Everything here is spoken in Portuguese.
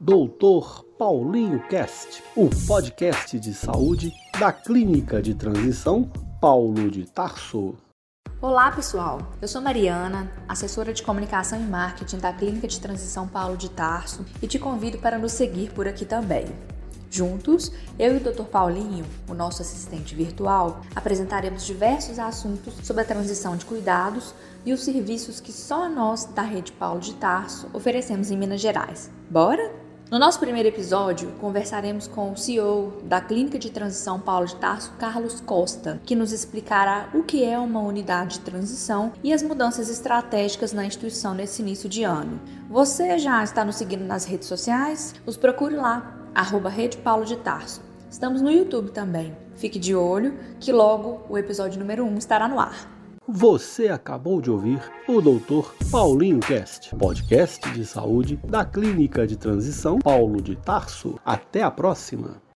Doutor Paulinho Cast, o podcast de saúde da Clínica de Transição Paulo de Tarso. Olá, pessoal. Eu sou Mariana, assessora de comunicação e marketing da Clínica de Transição Paulo de Tarso e te convido para nos seguir por aqui também. Juntos, eu e o Dr. Paulinho, o nosso assistente virtual, apresentaremos diversos assuntos sobre a transição de cuidados e os serviços que só nós da Rede Paulo de Tarso oferecemos em Minas Gerais. Bora? No nosso primeiro episódio, conversaremos com o CEO da Clínica de Transição Paulo de Tarso, Carlos Costa, que nos explicará o que é uma unidade de transição e as mudanças estratégicas na instituição nesse início de ano. Você já está nos seguindo nas redes sociais? Os procure lá, arroba Rede Paulo de Tarso. Estamos no YouTube também. Fique de olho que logo o episódio número 1 estará no ar. Você acabou de ouvir o Dr. Paulinho Cast, podcast de saúde da Clínica de Transição Paulo de Tarso. Até a próxima!